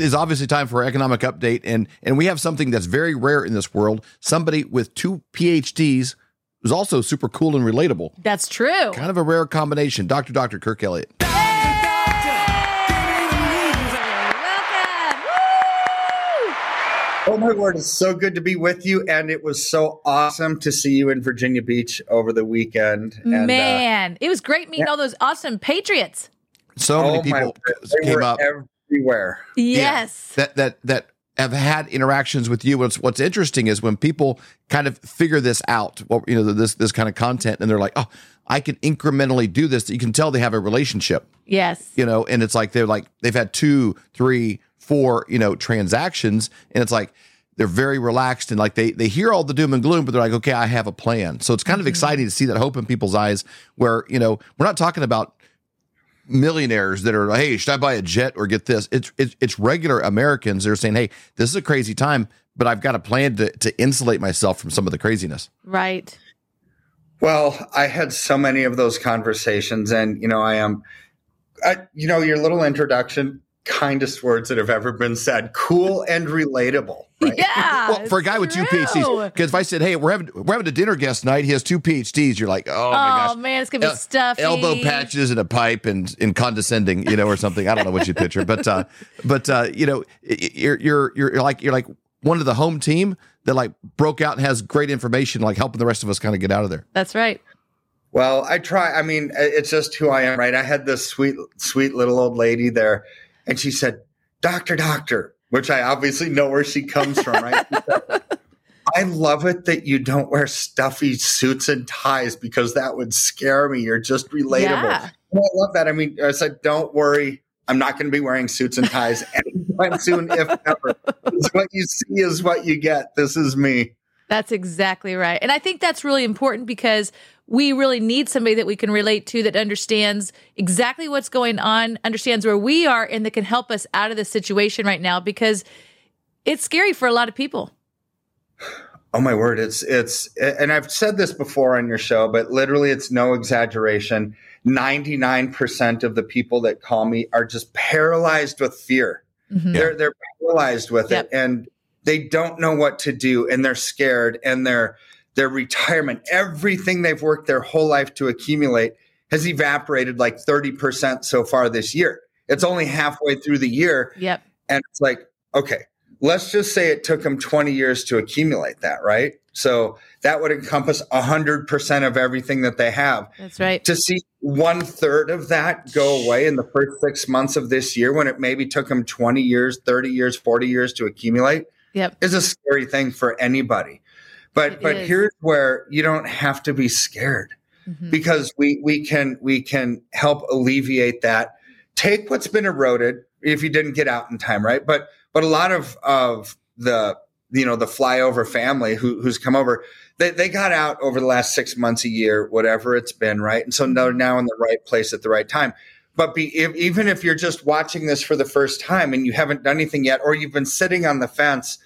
It is obviously time for our economic update, and and we have something that's very rare in this world. Somebody with two PhDs who's also super cool and relatable. That's true. Kind of a rare combination. Dr. Dr. Kirk Elliott. Oh my word, it's so good to be with you, and it was so awesome to see you in Virginia Beach over the weekend. And, uh, Man, it was great meeting yeah. all those awesome Patriots. So many oh my people word, came were up everywhere. Yes. that that that have had interactions with you. What's what's interesting is when people kind of figure this out, what you know, this this kind of content, and they're like, oh, I can incrementally do this. You can tell they have a relationship, Yes. you know, and it's like they're like they've had two, three, four, you know, transactions, and it's like they're very relaxed and like they they hear all the doom and gloom, but they're like, okay, I have a plan. So it's kind of mm-hmm. exciting to see that hope in people's eyes, where you know we're not talking about millionaires that are like, hey, should I buy a jet or get this? It's it's, it's regular Americans that are saying, hey, this is a crazy time, but I've got a plan to to insulate myself from some of the craziness. Right. Well, I had so many of those conversations, and you know, I am, I, you know, your little introduction, kindest words that have ever been said, cool and relatable. Right? Yeah. well, for a guy with two. PhDs, because if I said, hey, we're having we're having a dinner guest night, he has two PhDs, you're like, oh, Oh, my gosh. man, it's gonna be El- stuffy. elbow patches and a pipe and and condescending, you know, or something. I don't know what you picture, but uh, but uh, you know, you're you're you're like you're like one of the home team that like broke out and has great information, like helping the rest of us kind of get out of there. That's right. Well, I try. I mean, it's just who I am, right? I had this sweet, sweet little old lady there, and she said, "Doctor, doctor," which I obviously know where she comes from, right? I love it that you don't wear stuffy suits and ties because that would scare me. You're just relatable. Yeah. I love that. I mean, I said, don't worry. I'm not going to be wearing suits and ties anytime soon, if ever. It's what you see is what you get. This is me. That's exactly right. And I think that's really important because we really need somebody that we can relate to that understands exactly what's going on, understands where we are, and that can help us out of this situation right now because it's scary for a lot of people. Oh my word, it's it's and I've said this before on your show, but literally it's no exaggeration. 99% of the people that call me are just paralyzed with fear. Mhm. They're they're paralyzed with Yep. it and they don't know what to do and they're scared and their their retirement, everything they've worked their whole life to accumulate has evaporated like 30% so far this year. It's only halfway through the year Yep. and it's like, okay, let's just say it took them 20 years to accumulate that, right? So that would encompass 100% of everything that they have. That's right. To see one third of that go away in the first six months of this year when it maybe took them 20 years, 30 years, 40 years to accumulate Yep. is a scary thing for anybody. But It but is. here's where you don't have to be scared Mhm. because we we can we can help alleviate that. Take what's been eroded if you didn't get out in time, right? But but a lot of of the you know the flyover family who who's come over, they they got out over the last six months, a year, whatever it's been, right? And so they're now in the right place at the right time. But be, if, even if you're just watching this for the first time and you haven't done anything yet, or you've been sitting on the fence,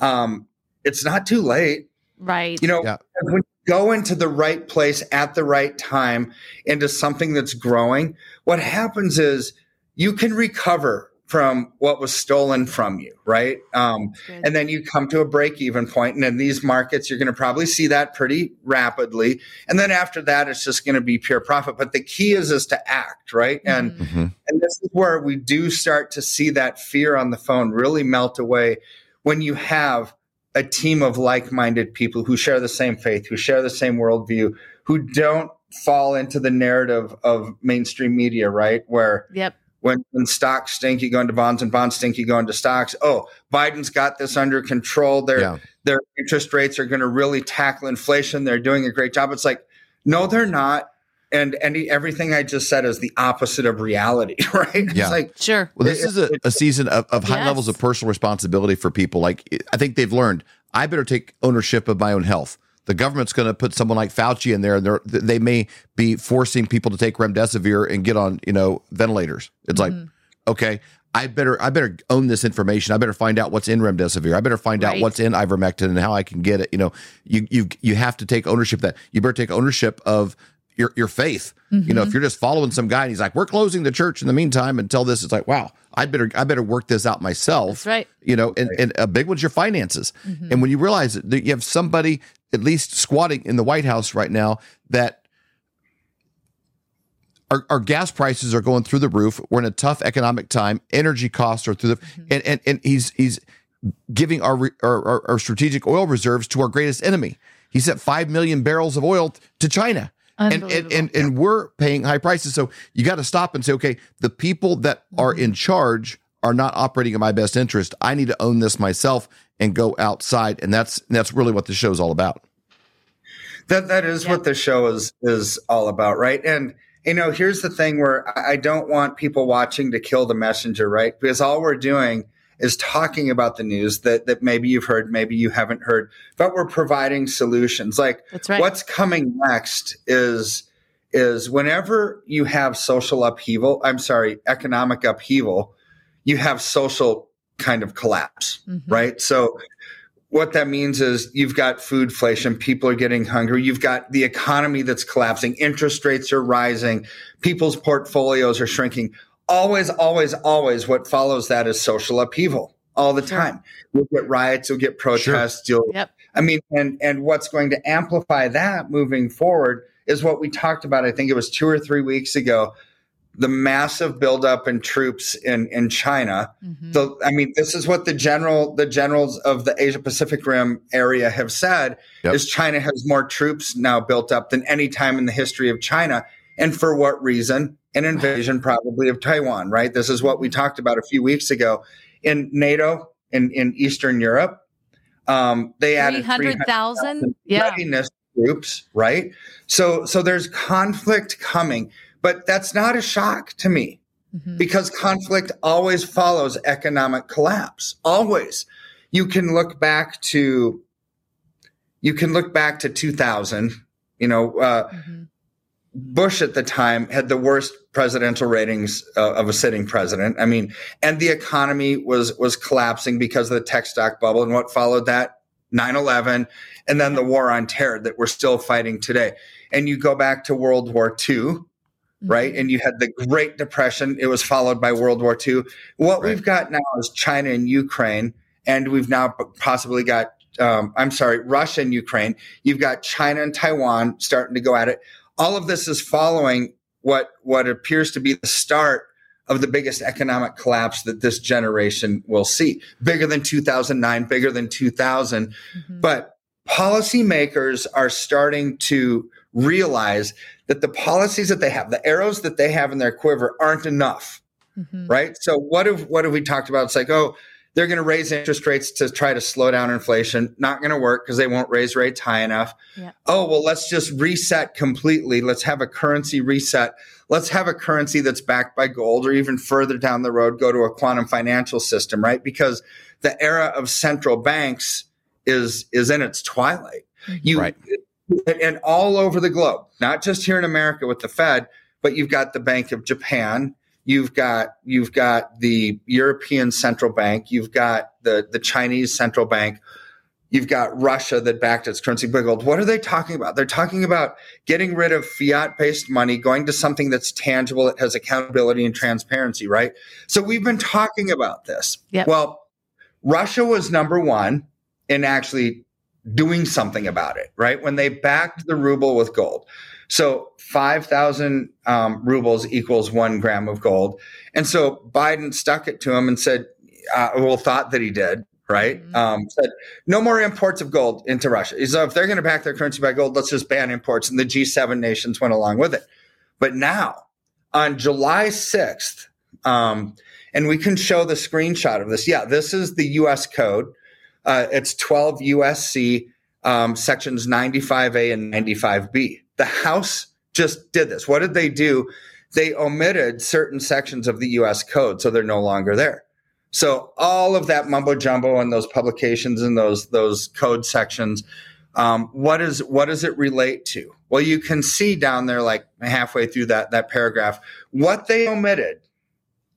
um, it's not too late. Right. You know, Yeah. when you go into the right place at the right time into something that's growing, what happens is you can recover from what was stolen from you, right? Um, and then you come to a break even point, and in these markets, you're going to probably see that pretty rapidly. And then after that, it's just going to be pure profit. But the key is is to act, right? And Mhm. Mhm. and this is where we do start to see that fear on the phone really melt away when you have a team of like minded people who share the same faith, who share the same worldview, who don't fall into the narrative of mainstream media, right? Where Yep. when, when stocks stink, you go into bonds, and bonds stink, you go into stocks. Oh, Biden's got this under control. Their Yeah. their interest rates are going to really tackle inflation. They're doing a great job. It's like, no, they're not. And any everything I just said is the opposite of reality, right? Yeah. It's like Sure. Well, this is a, a season of, of high Yes. levels of personal responsibility for people. Like, I think they've learned I better take ownership of my own health. The government's going to put someone like Fauci in there, and they're, they may be forcing people to take remdesivir and get on, you know, ventilators. It's like, mm-hmm. okay, I better, I better own this information. I better find out what's in remdesivir. I better find out what's in ivermectin and how I can get it. You know, you you you have to take ownership of that. You better take ownership of your your faith. You know, if mm-hmm. you're just following some guy and he's like, "We're closing the church in the meantime until this," it's like, wow, I better I better work this out myself. That's right. You know, and, and a big one's your finances. Mm-hmm. And when you realize that you have somebody at least squatting in the White House right now that our, our gas prices are going through the roof. We're in a tough economic time. Energy costs are through the mm-hmm. and, and and he's he's giving our, re- our, our our strategic oil reserves to our greatest enemy. He sent five million barrels of oil to China. And, and, and and we're paying high prices. So you got to stop and say, okay, the people that are mm-hmm. in charge are not operating in my best interest. I need to own this myself and go outside. And that's that's really what the show's all about. That that is Yeah. what the show is is all about, right? And you know, here's the thing where I I don't want people watching to kill the messenger, right? Because all we're doing is talking about the news that that maybe you've heard, maybe you haven't heard, but we're providing solutions. Like right. what's coming next is is whenever you have social upheaval, I'm sorry, economic upheaval, you have social kind of collapse Mhm. right? So what that means is you've got food inflation, people are getting hungry, you've got the economy that's collapsing, interest rates are rising, people's portfolios are shrinking. Always, always, always what follows that is social upheaval all the Sure. time. You'll get riots, you'll get protests, you'll Yep. I mean, and and what's going to amplify that moving forward is what we talked about. I think it was two or three weeks ago. The massive buildup in troops in in China. Mhm. The I mean, this is what the general the generals of the Asia Pacific Rim area have said Yep. is China has more troops now built up than any time in the history of China. And for what reason? An invasion probably of Taiwan, right? This is what we talked about a few weeks ago. In NATO in, in Eastern Europe, um, they added 300,000? Yeah. readiness groups, right? So so there's conflict coming, but that's not a shock to me Mhm. because conflict always follows economic collapse. Always. You can look back to you can look back to 2000. You know, uh, Mhm. Bush at the time had the worst presidential ratings uh, of a sitting president. I mean, and the economy was was collapsing because of the tech stock bubble and what followed that 9/11 and then the war on terror that we're still fighting today. And you go back to World War II, right? Mhm. And you had the Great Depression. It was followed by World War II. What Right. we've got now is China and Ukraine, and we've now possibly got, um, I'm sorry, Russia and Ukraine. You've got China and Taiwan starting to go at it. All of this is following what what appears to be the start of the biggest economic collapse that this generation will see. Bigger than 2009, bigger than 2000. Mhm. But policymakers are starting to realize that the policies that they have, the arrows that they have in their quiver, aren't enough, Mhm. right? So what have what have we talked about? It's like, oh, they're going to raise interest rates to try to slow down inflation. Not going to work because they won't raise rates high enough. Yeah. Oh, well, let's just reset completely. Let's have a currency reset. Let's have a currency that's backed by gold, or even further down the road, go to a quantum financial system, right? Because the era of central banks is is in its twilight. Mm-hmm. You Right. and- and all over the globe, not just here in America with the Fed, but you've got the Bank of Japan, you've got you've got the European Central Bank, you've got the the Chinese Central Bank, you've got Russia that backed its currency by gold. What are they talking about? They're talking about getting rid of fiat-based money, going to something that's tangible, that has accountability and transparency, right? So we've been talking about this. Yep. Well, Russia was number one in actually doing something about it, right? When they backed the ruble with gold. So 5,000 um, rubles equals one gram of gold. And so Biden stuck it to him and said, uh, well, thought that he did, right? Mhm. Um, said, no more imports of gold into Russia. So if they're going to back their currency by gold, let's just ban imports. And the G7 nations went along with it. But now, on July 6th, um, and we can show the screenshot of this. Yeah, this is the US code. Uh, it's 12 USC um, sections 95A and 95B. The House just did this. What did they do? They omitted certain sections of the US code, so they're no longer there. So all of that mumbo jumbo and those publications and those those code sections, um, what is what does it relate to? Well, you can see down there, like halfway through that that paragraph, what they omitted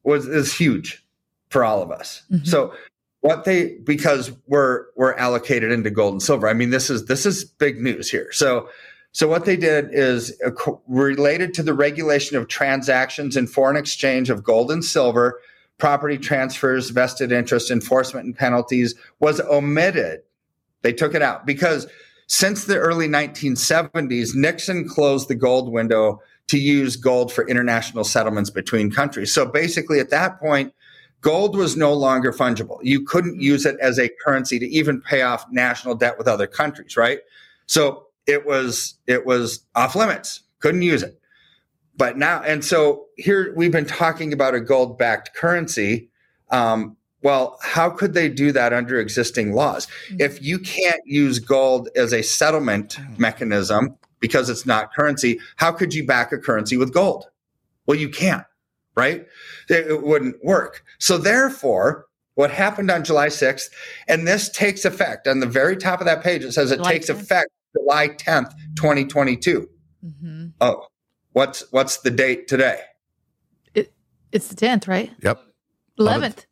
was is huge for all of us. Mhm. So what they because we're we're allocated into gold and silver. I mean, this is this is big news here. So so what they did is uh, related to the regulation of transactions in foreign exchange of gold and silver property transfers, vested interest, enforcement, and penalties was omitted. They took it out because since the early 1970s, Nixon closed the gold window to use gold for international settlements between countries. So basically, at that point, gold was no longer fungible. You couldn't use it as a currency to even pay off national debt with other countries, right? So it was it was off limits. Couldn't use it. But now, and so here we've been talking about a gold backed currency. Um, well, how could they do that under existing laws? Mm-hmm. If you can't use gold as a settlement mechanism because it's not currency, how could you back a currency with gold? Well, you can't, right? It, wouldn't work. So therefore, what happened on July 6th, and this takes effect on the very top of that page, it says it takes 10th. effect July 10th, 2022. Mm-hmm. Oh, what's what's the date today? It, it's the 10th, right? Yep. 11th.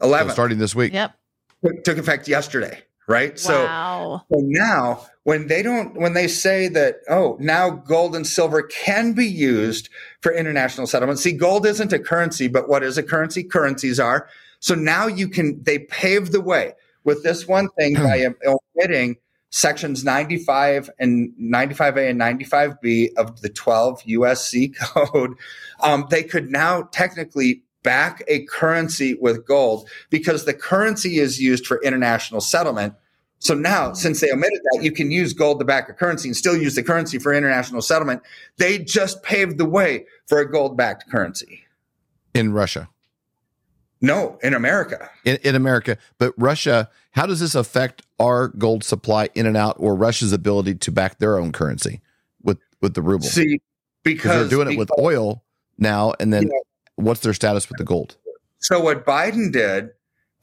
11th. So starting this week. Yep. It took effect yesterday, right? Wow. So, so now when they don't when they say that oh now gold and silver can be used for international settlement see gold isn't a currency but what is a currency currencies are so now you can they pave the way with this one thing by omitting sections 95 and 95A and 95B of the 12 USC code, um, they could now technically back a currency with gold because the currency is used for international settlement. So now, since they omitted that, you can use gold to back a currency and still use the currency for international settlement. They just paved the way for a gold backed currency. In Russia. No, in America. In, in America. But Russia, how does this affect our gold supply in and out or Russia's ability to back their own currency with, with the ruble? See, because they're doing it with oil now. And then yeah. what's their status with the gold? So, what Biden did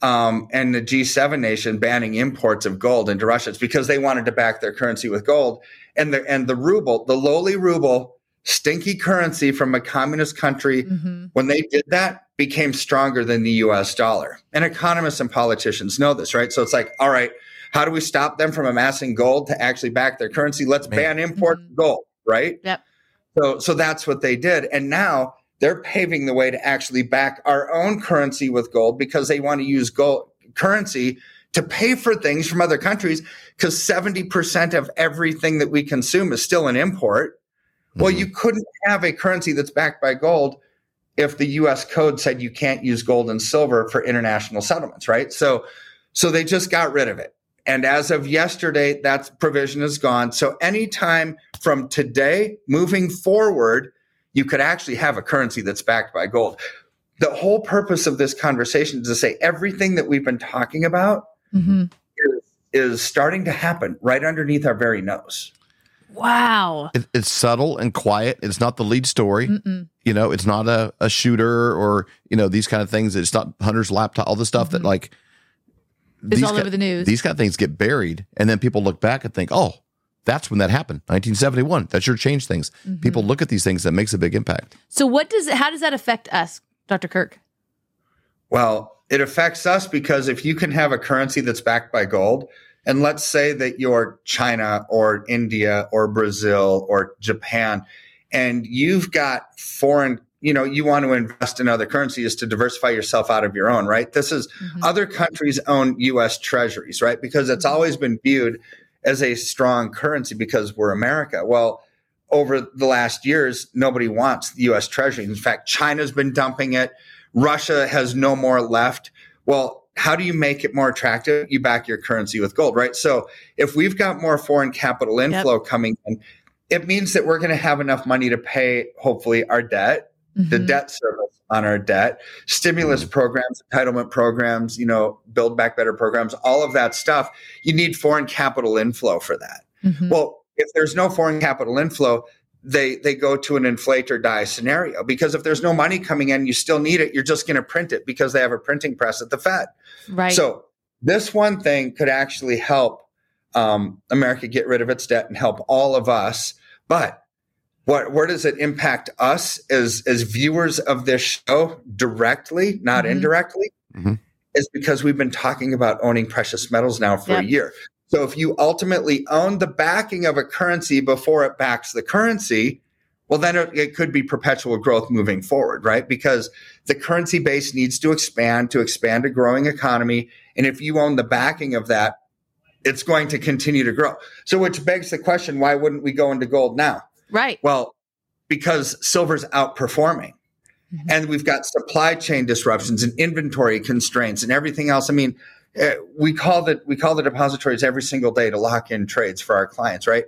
um, and the G7 nation banning imports of gold into Russia, it's because they wanted to back their currency with gold. And the, and the ruble, the lowly ruble, stinky currency from a communist country, mm-hmm. when they did that, became stronger than the US dollar. And economists and politicians know this, right? So it's like, all right, how do we stop them from amassing gold to actually back their currency? Let's ban import mm-hmm. gold, right? Yep. So so that's what they did. And now they're paving the way to actually back our own currency with gold because they want to use gold currency to pay for things from other countries because 70% of everything that we consume is still an import. Mm-hmm. Well, you couldn't have a currency that's backed by gold if the US code said you can't use gold and silver for international settlements, right? So so they just got rid of it. And as of yesterday, that provision is gone. So anytime from today moving forward, you could actually have a currency that's backed by gold. The whole purpose of this conversation is to say everything that we've been talking about mm-hmm. is, is starting to happen right underneath our very nose. Wow. It, it's subtle and quiet. It's not the lead story. Mm-mm. You know, it's not a, a shooter or, you know, these kind of things. It's not Hunter's laptop, all the stuff mm-hmm. that like it's all over the news. These kind of things get buried. And then people look back and think, oh, that's when that happened 1971 that sure changed things mm-hmm. people look at these things that makes a big impact so what does how does that affect us dr kirk well it affects us because if you can have a currency that's backed by gold and let's say that you're China or India or Brazil or Japan, and you've got foreign, you know, you want to invest in other currencies to diversify yourself out of your own, right? This is mm-hmm. other countries own US treasuries, right? Because it's mm-hmm. always been viewed as a strong currency because we're America. Well, over the last years, nobody wants the US treasury. In fact, China's been dumping it. Russia has no more left. Well, how do you make it more attractive? You back your currency with gold, right? So if we've got more foreign capital inflow yep. coming in, it means that we're going to have enough money to pay, hopefully, our debt, mm-hmm. the debt service on our debt, stimulus mm-hmm. programs, entitlement programs, you know, build back better programs, all of that stuff. You need foreign capital inflow for that. Mm-hmm. Well, if there's no foreign capital inflow, they they go to an inflate or die scenario because if there's no money coming in, you still need it. You're just going to print it because they have a printing press at the Fed. Right. So this one thing could actually help um, America get rid of its debt and help all of us. But what where does it impact us as as viewers of this show directly, not mm-hmm. indirectly? Mm-hmm. Is because we've been talking about owning precious metals now for yep. a year. So if you ultimately own the backing of a currency before it backs the currency, well, then it, it, could be perpetual growth moving forward, right? Because the currency base needs to expand to expand a growing economy. And if you own the backing of that, it's going to continue to grow. So, which begs the question why wouldn't we go into gold now? Right. Well, because silver's outperforming. Mm-hmm. And we've got supply chain disruptions and inventory constraints and everything else. I mean, uh, we call the we call the depositories every single day to lock in trades for our clients, right?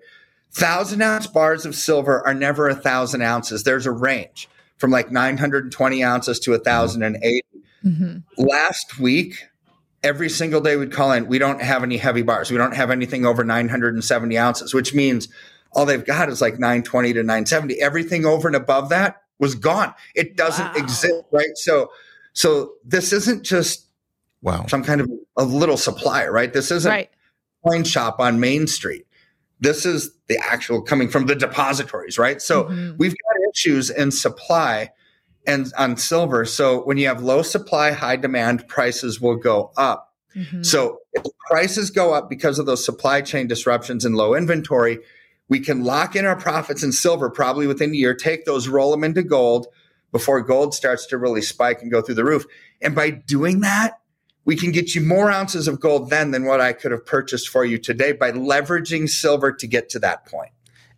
Thousand ounce bars of silver are never a thousand ounces. There's a range from like 920 ounces to 1,080. Mm-hmm. Last week, every single day we'd call in, we don't have any heavy bars. We don't have anything over 970 ounces, which means all they've got is like 920 to 970. Everything over and above that was gone. It doesn't wow. exist, right? So, so this isn't just wow some kind of a little supplier, right? This isn't right. coin shop on Main Street. This is the actual coming from the depositories, right? So mm-hmm. we've got issues in supply and on silver. So when you have low supply, high demand, prices will go up. Mm-hmm. So if prices go up because of those supply chain disruptions and low inventory, we can lock in our profits in silver probably within a year, take those, roll them into gold before gold starts to really spike and go through the roof. And by doing that, we can get you more ounces of gold then than what I could have purchased for you today by leveraging silver to get to that point.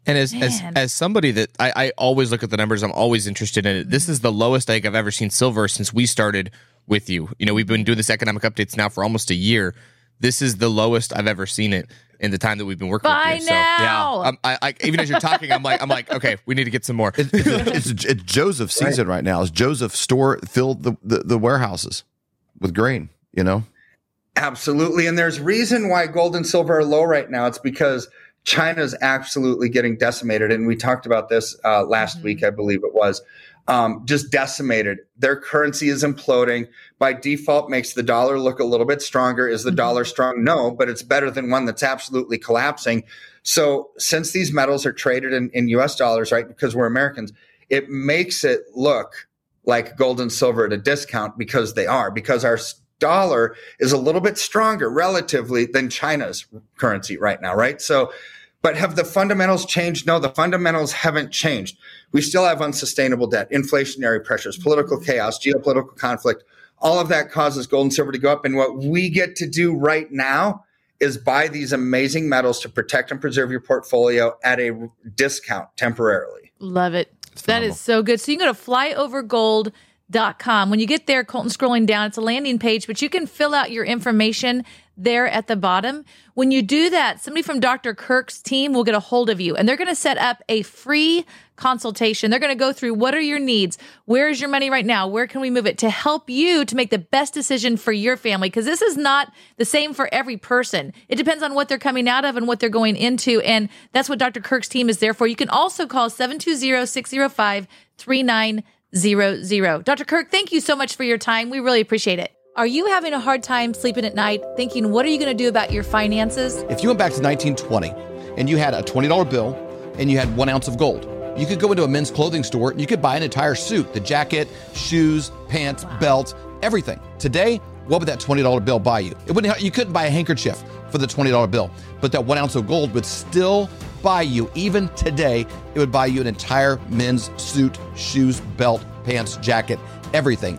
And as, as as somebody that I, I always look at the numbers, I'm always interested in it. This mm-hmm. is the lowest I think I've ever seen silver since we started with you. You know, we've been doing this economic updates now for almost a year. This is the lowest I've ever seen it in the time that we've been working By with you. now. So, yeah, I, I, even as you're talking, I'm like, I'm like, okay, we need to get some more. It, it's, it's, it's, Joseph season right. right now. As Joseph store filled the, the, the warehouses with grain. You know. Absolutely. And there's reason why gold and silver are low right now. It's because China's absolutely getting decimated. And we talked about this uh, last mm-hmm. week, I believe it was. Um, just decimated. Their currency is imploding. By default, makes the dollar look a little bit stronger. Is the mm-hmm. dollar strong? No, but it's better than one that's absolutely collapsing. So, since these metals are traded in, in US dollars, right, because we're Americans, it makes it look like gold and silver at a discount because they are, because our dollar is a little bit stronger relatively than China's currency right now, right? So, but have the fundamentals changed? No, the fundamentals haven't changed. We still have unsustainable debt, inflationary pressures, political mm-hmm. chaos, geopolitical conflict. All of that causes gold and silver to go up. And what we get to do right now is buy these amazing metals to protect and preserve your portfolio at a discount temporarily. Love it. That is so good. So you can go to flyovergold.com When you get there, Colton scrolling down, it's a landing page, but you can fill out your information there at the bottom. When you do that, somebody from Dr. Kirk's team will get a hold of you and they're going to set up a free consultation. They're going to go through what are your needs? Where is your money right now? Where can we move it to help you to make the best decision for your family? Because this is not the same for every person. It depends on what they're coming out of and what they're going into. And that's what Dr. Kirk's team is there for. You can also call 720 605 zero zero. Dr. Kirk, thank you so much for your time. We really appreciate it. Are you having a hard time sleeping at night, thinking, what are you going to do about your finances? If you went back to 1920 and you had a $20 bill and you had one ounce of gold, you could go into a men's clothing store and you could buy an entire suit the jacket, shoes, pants, wow. belt, everything. Today, what would that $20 bill buy you? It wouldn't, you couldn't buy a handkerchief for the $20 bill, but that one ounce of gold would still buy you, even today, it would buy you an entire men's suit, shoes, belt, pants, jacket, everything.